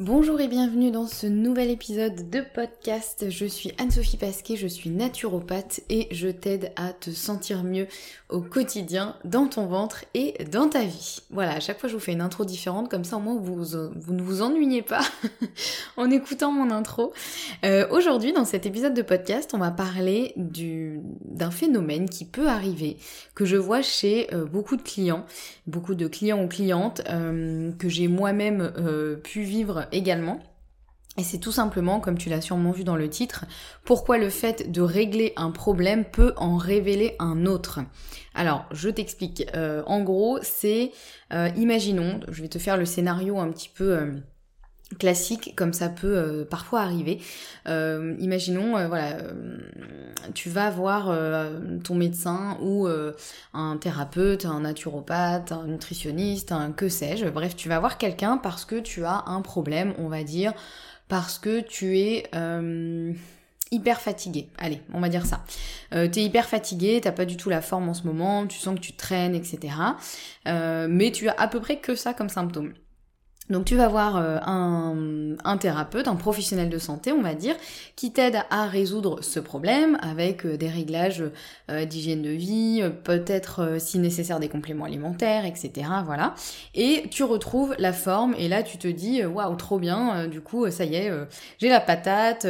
Bonjour et bienvenue dans ce nouvel épisode de podcast. Je suis Anne-Sophie Pasquet, je suis naturopathe et je t'aide à te sentir mieux au quotidien dans ton ventre et dans ta vie. Voilà, à chaque fois je vous fais une intro différente, comme ça au moins vous, ne vous ennuyez pas en écoutant mon intro. Euh, Aujourd'hui dans cet épisode de podcast, on va parler d'un phénomène qui peut arriver, que je vois chez euh, beaucoup de clients, beaucoup de clients ou clientes, euh, que j'ai moi-même pu vivre également. Et c'est tout simplement, comme tu l'as sûrement vu dans le titre, pourquoi le fait de régler un problème peut en révéler un autre. Alors, je t'explique. Euh, en gros, c'est, euh, imaginons, je vais te faire le scénario un petit peu euh, classique comme ça peut parfois arriver. imaginons, voilà, tu vas voir ton médecin ou un thérapeute, un naturopathe, un nutritionniste, un que sais-je. Bref, tu vas voir quelqu'un parce que tu as un problème, on va dire, parce que tu es hyper fatigué. Allez, on va dire ça. Euh, t'es hyper fatigué, t'as pas du tout la forme en ce moment, tu sens que tu traînes, etc. mais tu as à peu près que ça comme symptôme. Donc tu vas voir euh, un, thérapeute, un professionnel de santé, on va dire, qui t'aide à résoudre ce problème avec euh, des réglages euh, d'hygiène de vie, peut-être si nécessaire des compléments alimentaires, etc. Voilà. Et tu retrouves la forme et là tu te dis waouh trop bien, du coup ça y est, j'ai la patate,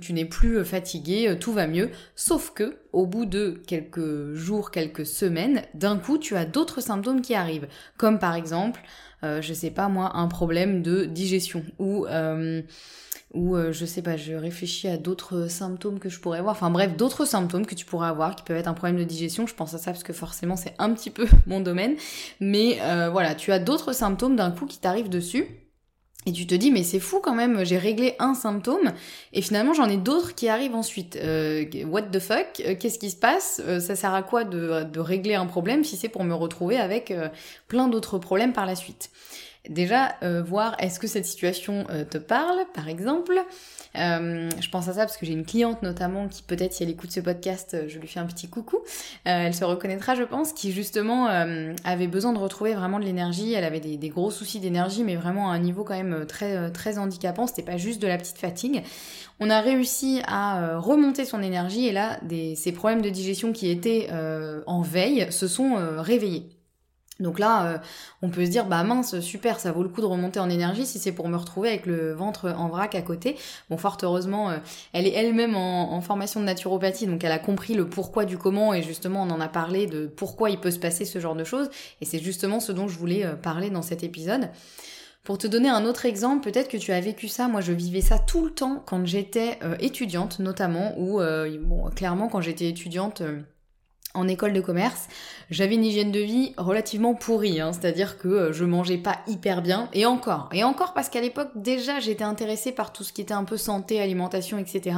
tu n'es plus fatigué, tout va mieux. Sauf que au bout de quelques jours, quelques semaines, d'un coup tu as d'autres symptômes qui arrivent, comme par exemple euh, je sais pas moi, un problème de digestion ou euh, ou euh, je sais pas, je réfléchis à d'autres symptômes que je pourrais avoir. Enfin bref, d'autres symptômes que tu pourrais avoir qui peuvent être un problème de digestion. Je pense à ça parce que forcément c'est un petit peu mon domaine. Mais voilà, tu as d'autres symptômes d'un coup qui t'arrivent dessus. Et tu te dis mais c'est fou quand même, j'ai réglé un symptôme et finalement j'en ai d'autres qui arrivent ensuite. Euh, what the fuck euh, Qu'est-ce qui se passe euh, Ça sert à quoi de, de, régler un problème si c'est pour me retrouver avec plein d'autres problèmes par la suite? Déjà, voir est-ce que cette situation te parle, par exemple. Euh, je pense à ça parce que j'ai une cliente notamment qui peut-être si elle écoute ce podcast, je lui fais un petit coucou. Euh, elle se reconnaîtra, je pense, qui justement euh, avait besoin de retrouver vraiment de l'énergie. Elle avait des, des gros soucis d'énergie, mais vraiment à un niveau quand même très très handicapant. C'était pas juste de la petite fatigue. On a réussi à remonter son énergie et là, des, ces problèmes de digestion qui étaient en veille se sont réveillés. Donc là, euh, on peut se dire, bah mince, super, ça vaut le coup de remonter en énergie si c'est pour me retrouver avec le ventre en vrac à côté. Bon, fort heureusement, euh, elle est elle-même en, formation de naturopathie, donc elle a compris le pourquoi du comment, et justement, on en a parlé de pourquoi il peut se passer ce genre de choses, et c'est justement ce dont je voulais euh, parler dans cet épisode. Pour te donner un autre exemple, peut-être que tu as vécu ça, moi je vivais ça tout le temps quand j'étais étudiante notamment, ou bon, clairement quand j'étais étudiante en école de commerce, j'avais une hygiène de vie relativement pourrie, hein, c'est-à-dire que euh, je mangeais pas hyper bien, et encore, et encore parce qu'à l'époque déjà j'étais intéressée par tout ce qui était un peu santé, alimentation, etc.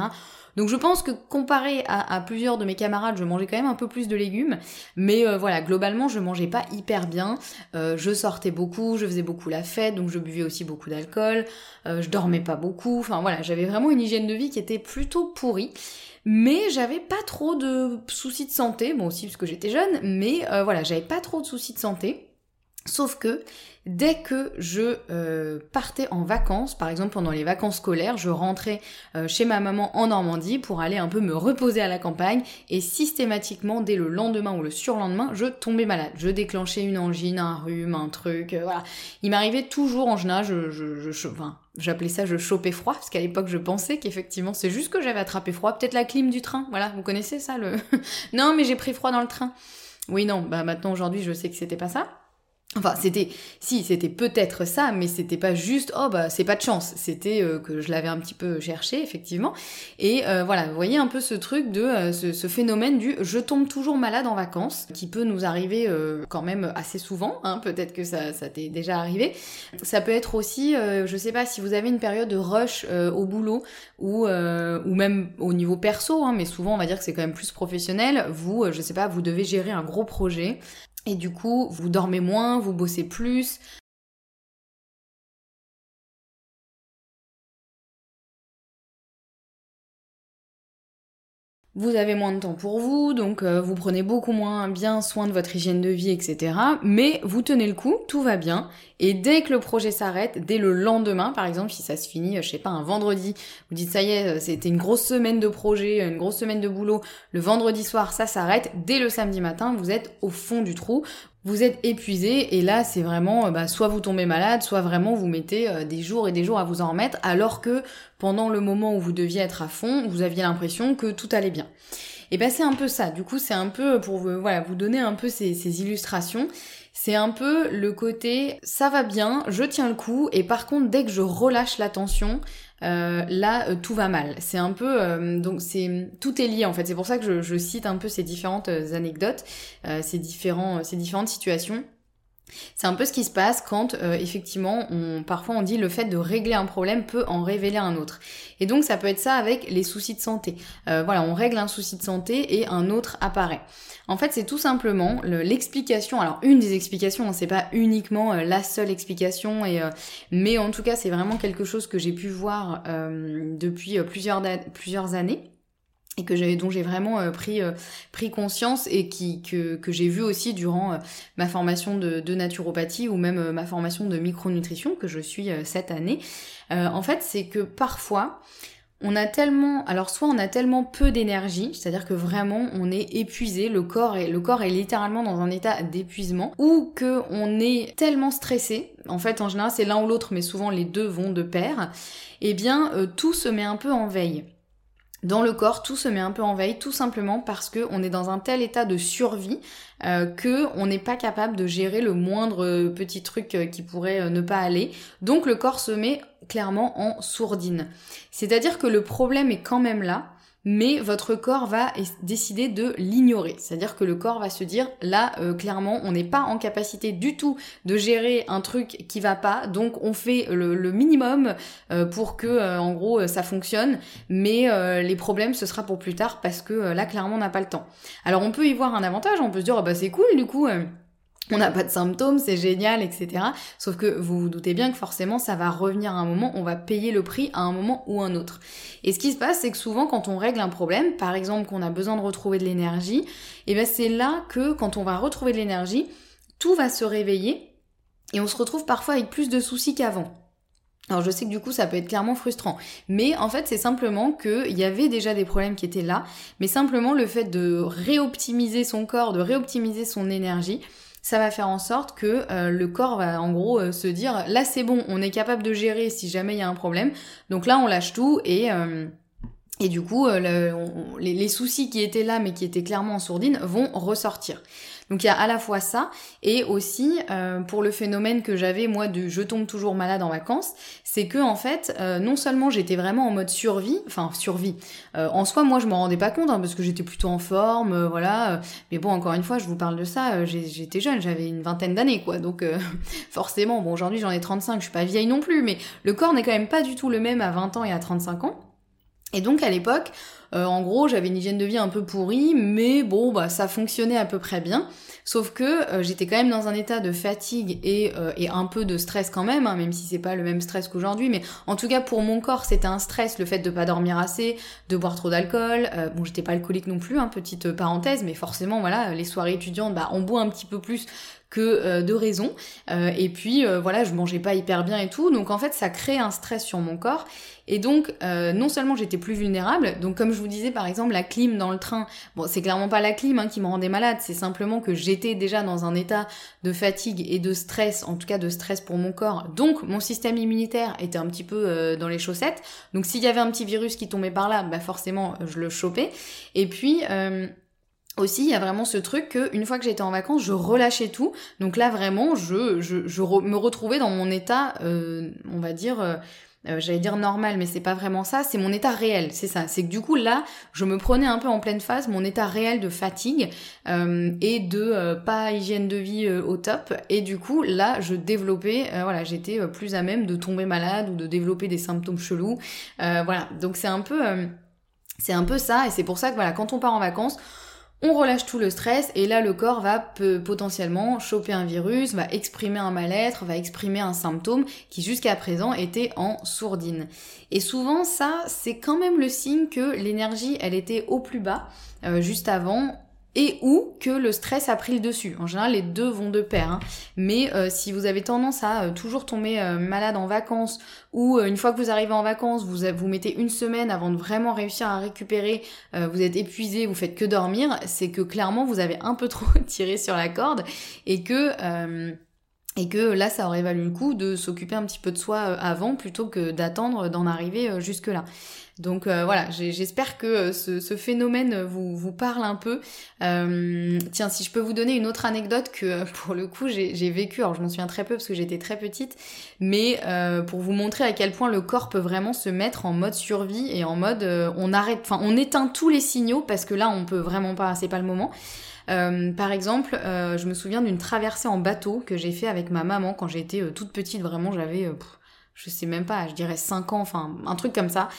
Donc je pense que comparé à, plusieurs de mes camarades, je mangeais quand même un peu plus de légumes, mais euh, voilà, globalement je mangeais pas hyper bien, euh, je sortais beaucoup, je faisais beaucoup la fête, donc je buvais aussi beaucoup d'alcool, je dormais pas beaucoup, enfin voilà, j'avais vraiment une hygiène de vie qui était plutôt pourrie. Mais j'avais pas trop de soucis de santé, bon aussi parce j'étais jeune, mais euh, voilà, j'avais pas trop de soucis de santé. Sauf que dès que je euh, partais en vacances, par exemple pendant les vacances scolaires, je rentrais euh, chez ma maman en Normandie pour aller un peu me reposer à la campagne et systématiquement dès le lendemain ou le surlendemain, je tombais malade. Je déclenchais une angine, un rhume, un truc, euh, voilà. Il m'arrivait toujours en général, je, je, je, enfin, j'appelais ça je chopais froid parce qu'à l'époque je pensais qu'effectivement c'est juste que j'avais attrapé froid, peut-être la clim du train, voilà, vous connaissez ça le Non, mais j'ai pris froid dans le train. Oui non, bah maintenant aujourd'hui je sais que c'était pas ça. Enfin, c'était, si, c'était peut-être ça, mais c'était pas juste, oh bah c'est pas de chance. C'était euh, que je l'avais un petit peu cherché, effectivement. Et euh, voilà, vous voyez un peu ce truc de euh, ce, phénomène du je tombe toujours malade en vacances, qui peut nous arriver quand même assez souvent. Hein, Peut-être que ça, ça t'est déjà arrivé. Ça peut être aussi, je sais pas, si vous avez une période de rush au boulot ou ou même au niveau perso, hein, mais souvent on va dire que c'est quand même plus professionnel. Vous, je sais pas, vous devez gérer un gros projet et du coup, vous dormez moins, vous bossez plus, Vous avez moins de temps pour vous, donc euh, vous prenez beaucoup moins bien soin de votre hygiène de vie, etc. Mais vous tenez le coup, tout va bien. Et dès que le projet s'arrête, dès le lendemain, par exemple, si ça se finit, je sais pas, un vendredi, vous dites ça y est, c'était une grosse semaine de projet, une grosse semaine de boulot, le vendredi soir, ça s'arrête, dès le samedi matin, vous êtes au fond du trou, vous êtes épuisé et là c'est vraiment euh, bah, soit vous tombez malade, soit vraiment vous mettez euh, des jours et des jours à vous en remettre alors que pendant le moment où vous deviez être à fond, vous aviez l'impression que tout allait bien. Et ben c'est un peu ça, du coup c'est un peu pour vous, voilà, vous donner un peu ces illustrations. C'est un peu le côté ça va bien, je tiens le coup et par contre dès que je relâche la tension, euh, là euh, tout va mal. C'est un peu euh, donc c'est tout est lié en fait. C'est pour ça que je, je, cite un peu ces différentes anecdotes, ces différents ces différentes situations. C'est un peu ce qui se passe quand effectivement on parfois on dit le fait de régler un problème peut en révéler un autre. Et donc ça peut être ça avec les soucis de santé. voilà, on règle un souci de santé et un autre apparaît. En fait, c'est tout simplement l'explication. Alors, une des explications, hein, c'est pas uniquement euh, la seule explication, et, euh, mais en tout cas, c'est vraiment quelque chose que j'ai pu voir euh, depuis plusieurs, plusieurs années et que j'ai dont j'ai vraiment pris pris conscience et qui que, que j'ai vu aussi durant ma formation de, naturopathie ou même ma formation de micronutrition que je suis cette année. en fait, c'est que parfois on a tellement, alors soit on a tellement peu d'énergie, c'est-à-dire que vraiment on est épuisé, le corps est, le corps est littéralement dans un état d'épuisement, ou que on est tellement stressé, en fait en général c'est l'un ou l'autre, mais souvent les deux vont de pair, eh bien euh, tout se met un peu en veille dans le corps, tout se met un peu en veille, tout simplement parce que on est dans un tel état de survie euh, que on n'est pas capable de gérer le moindre euh, petit truc euh, qui pourrait euh, ne pas aller. Donc le corps se met clairement en sourdine. C'est-à-dire que le problème est quand même là, mais votre corps va décider de l'ignorer. C'est-à-dire que le corps va se dire là euh, clairement on n'est pas en capacité du tout de gérer un truc qui va pas, donc on fait le, minimum euh, pour que euh, en gros ça fonctionne, mais les problèmes ce sera pour plus tard parce que là clairement on n'a pas le temps. Alors on peut y voir un avantage, on peut se dire oh, bah c'est cool du coup on n'a pas de symptômes, c'est génial, etc. Sauf que vous vous doutez bien que forcément ça va revenir à un moment, on va payer le prix à un moment ou un autre. Et ce qui se passe, c'est que souvent quand on règle un problème, par exemple qu'on a besoin de retrouver de l'énergie, et eh bien c'est là que quand on va retrouver de l'énergie, tout va se réveiller et on se retrouve parfois avec plus de soucis qu'avant. Alors je sais que du coup ça peut être clairement frustrant, mais en fait c'est simplement qu'il y avait déjà des problèmes qui étaient là, mais simplement le fait de réoptimiser son corps, de réoptimiser son énergie, ça va faire en sorte que euh, le corps va en gros euh, se dire là c'est bon, on est capable de gérer si jamais il y a un problème. Donc là on lâche tout et euh, et du coup, les, les, soucis qui étaient là mais qui étaient clairement en sourdine vont ressortir. Donc il y a à la fois ça et aussi euh, pour le phénomène que j'avais moi de je tombe toujours malade en vacances, c'est que en fait euh, non seulement j'étais vraiment en mode survie, enfin survie. Euh, en soi moi je m'en rendais pas compte hein, parce que j'étais plutôt en forme, voilà. Mais bon encore une fois je vous parle de ça, j'étais jeune, j'avais une vingtaine d'années quoi, donc forcément bon aujourd'hui j'en ai 35, je suis pas vieille non plus, mais le corps n'est quand même pas du tout le même à 20 ans et à 35 ans. Et donc à l'époque, en gros, j'avais une hygiène de vie un peu pourrie, mais bon, bah ça fonctionnait à peu près bien. Sauf que euh, j'étais quand même dans un état de fatigue et, euh, et un peu de stress quand même, hein, même si c'est pas le même stress qu'aujourd'hui. Mais en tout cas pour mon corps, c'était un stress, le fait de pas dormir assez, de boire trop d'alcool. Euh, bon, j'étais pas alcoolique non plus, hein, petite parenthèse, mais forcément, voilà, les soirées étudiantes, bah on boit un petit peu plus que euh, de raison. Euh, et puis euh, voilà, je mangeais pas hyper bien et tout. Donc en fait, ça crée un stress sur mon corps. Et donc, non seulement j'étais plus vulnérable, donc comme je vous disais par exemple, la clim dans le train, bon, c'est clairement pas la clim hein, qui me rendait malade, c'est simplement que j'étais déjà dans un état de fatigue et de stress, en tout cas de stress pour mon corps. Donc mon système immunitaire était un petit peu dans les chaussettes. Donc s'il y avait un petit virus qui tombait par là, bah forcément je le chopais. Et puis aussi, il y a vraiment ce truc que une fois que j'étais en vacances, je relâchais tout. Donc là, vraiment, je, je, je me retrouvais dans mon état, euh, on va dire, euh, euh, j'allais dire normal, mais c'est pas vraiment ça. C'est mon état réel, c'est ça. C'est que du coup là, je me prenais un peu en pleine phase mon état réel de fatigue et de pas hygiène de vie au top. Et du coup là, je développais, voilà, j'étais plus à même de tomber malade ou de développer des symptômes chelous. voilà, donc c'est un peu, c'est un peu ça. Et c'est pour ça que voilà, quand on part en vacances on relâche tout le stress et là le corps va potentiellement choper un virus, va exprimer un mal-être, va exprimer un symptôme qui jusqu'à présent était en sourdine. Et souvent ça c'est quand même le signe que l'énergie elle était au plus bas euh, juste avant et ou que le stress a pris le dessus. En général, les deux vont de pair. Hein. Mais euh, si vous avez tendance à euh, toujours tomber euh, malade en vacances ou une fois que vous arrivez en vacances, vous vous mettez une semaine avant de vraiment réussir à récupérer, vous êtes épuisé, vous faites que dormir, c'est que clairement vous avez un peu trop tiré sur la corde et que et que là, ça aurait valu le coup de s'occuper un petit peu de soi avant plutôt que d'attendre d'en arriver jusque-là. Donc euh, voilà, j'espère que euh, ce, phénomène vous, parle un peu. Euh, tiens, si je peux vous donner une autre anecdote que pour le coup j'ai vécu, alors je m'en souviens très peu parce que j'étais très petite, mais pour vous montrer à quel point le corps peut vraiment se mettre en mode survie et en mode on arrête, enfin on éteint tous les signaux parce que là on peut vraiment pas, c'est pas le moment. Par exemple, je me souviens d'une traversée en bateau que j'ai fait avec ma maman quand j'étais toute petite, vraiment j'avais je sais même pas, je dirais 5 ans, enfin un truc comme ça.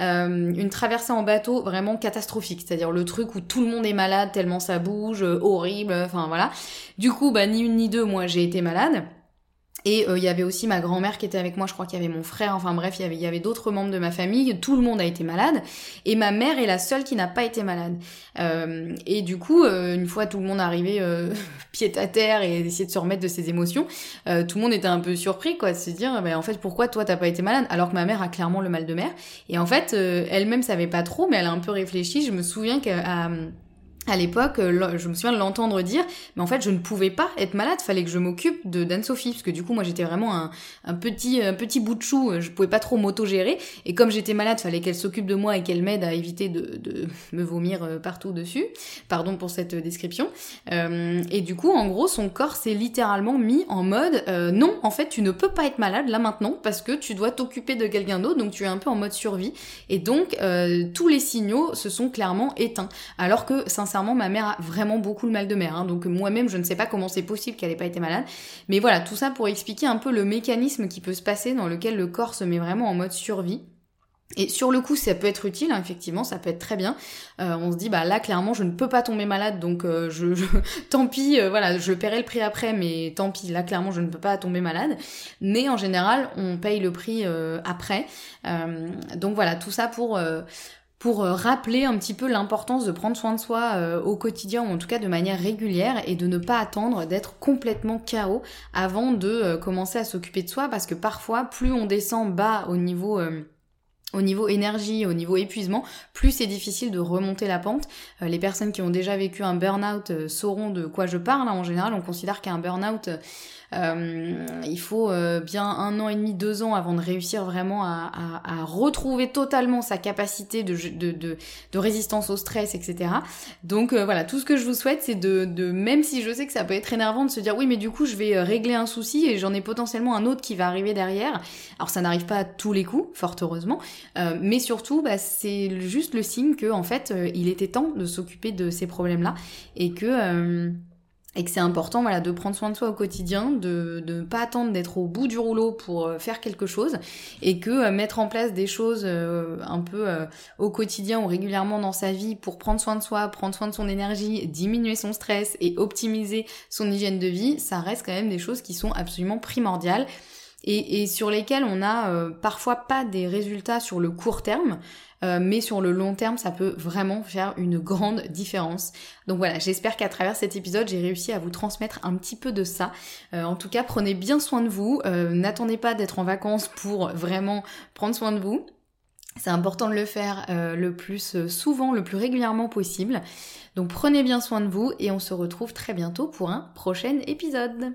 Euh, une traversée en bateau vraiment catastrophique, c'est-à-dire le truc où tout le monde est malade tellement ça bouge, euh, horrible, enfin voilà. Du coup, bah ni une ni deux, moi j'ai été malade. Et euh, il y avait aussi ma grand-mère qui était avec moi, je crois qu'il y avait mon frère, enfin bref, il y avait, y avait d'autres membres de ma famille, tout le monde a été malade, et ma mère est la seule qui n'a pas été malade. Euh, et du coup, euh, une fois tout le monde arrivé pied à terre et essayer de se remettre de ses émotions, tout le monde était un peu surpris, quoi, de se dire, bah, en fait, pourquoi toi t'as pas été malade? Alors que ma mère a clairement le mal de mer. Et en fait, elle-même savait pas trop, mais elle a un peu réfléchi. Je me souviens qu'à à l'époque, euh, je me souviens de l'entendre dire, mais en fait, je ne pouvais pas être malade, fallait que je m'occupe de d'Anne-Sophie, parce que du coup, moi, j'étais vraiment un, petit un petit bout de chou, euh, je pouvais pas trop m'auto-gérer, et comme j'étais malade, fallait qu'elle s'occupe de moi et qu'elle m'aide à éviter de, me vomir euh, partout dessus. Pardon pour cette description. Et du coup, en gros, son corps s'est littéralement mis en mode, non, en fait, tu ne peux pas être malade là maintenant, parce que tu dois t'occuper de quelqu'un d'autre, donc tu es un peu en mode survie, et donc tous les signaux se sont clairement éteints, alors que sincèrement ma mère a vraiment beaucoup le mal de mer. Hein. donc moi-même, je ne sais pas comment c'est possible qu'elle ait pas été malade. Mais voilà, tout ça pour expliquer un peu le mécanisme qui peut se passer dans lequel le corps se met vraiment en mode survie. Et sur le coup, ça peut être utile, hein, effectivement, ça peut être très bien. Euh, on se dit, bah là, clairement, je ne peux pas tomber malade, donc euh, je, tant pis, euh, voilà, je paierai le prix après, mais tant pis, là, clairement, je ne peux pas tomber malade. Mais en général, on paye le prix après. donc voilà, tout ça pour pour euh, rappeler un petit peu l'importance de prendre soin de soi euh, au quotidien ou en tout cas de manière régulière et de ne pas attendre d'être complètement chaos avant de euh, commencer à s'occuper de soi parce que parfois plus on descend bas au niveau au niveau énergie, au niveau épuisement, plus c'est difficile de remonter la pente. les personnes qui ont déjà vécu un burn-out sauront de quoi je parle. En général, on considère qu'un burn-out euh, il faut euh, bien un an et demi, deux ans avant de réussir vraiment à, retrouver totalement sa capacité de, résistance au stress, etc. Donc euh, voilà, tout ce que je vous souhaite, c'est de, de, même si je sais que ça peut être énervant de se dire oui, mais du coup, je vais régler un souci et j'en ai potentiellement un autre qui va arriver derrière. Alors ça n'arrive pas à tous les coups, fort heureusement, mais surtout, bah, c'est juste le signe que en fait, il était temps de s'occuper de ces problèmes-là et que et que c'est important de prendre soin de soi au quotidien, de ne pas attendre d'être au bout du rouleau pour euh, faire quelque chose et que euh, mettre en place des choses euh, un peu au quotidien ou régulièrement dans sa vie pour prendre soin de soi, prendre soin de son énergie, diminuer son stress et optimiser son hygiène de vie, ça reste quand même des choses qui sont absolument primordiales et, sur lesquelles on n'a parfois pas des résultats sur le court terme, euh, mais sur le long terme, ça peut vraiment faire une grande différence. Donc voilà, j'espère qu'à travers cet épisode, j'ai réussi à vous transmettre un petit peu de ça. Euh, en tout cas, prenez bien soin de vous. Euh, n'attendez pas d'être en vacances pour vraiment prendre soin de vous. C'est important de le faire le plus souvent, le plus régulièrement possible. Donc prenez bien soin de vous et on se retrouve très bientôt pour un prochain épisode.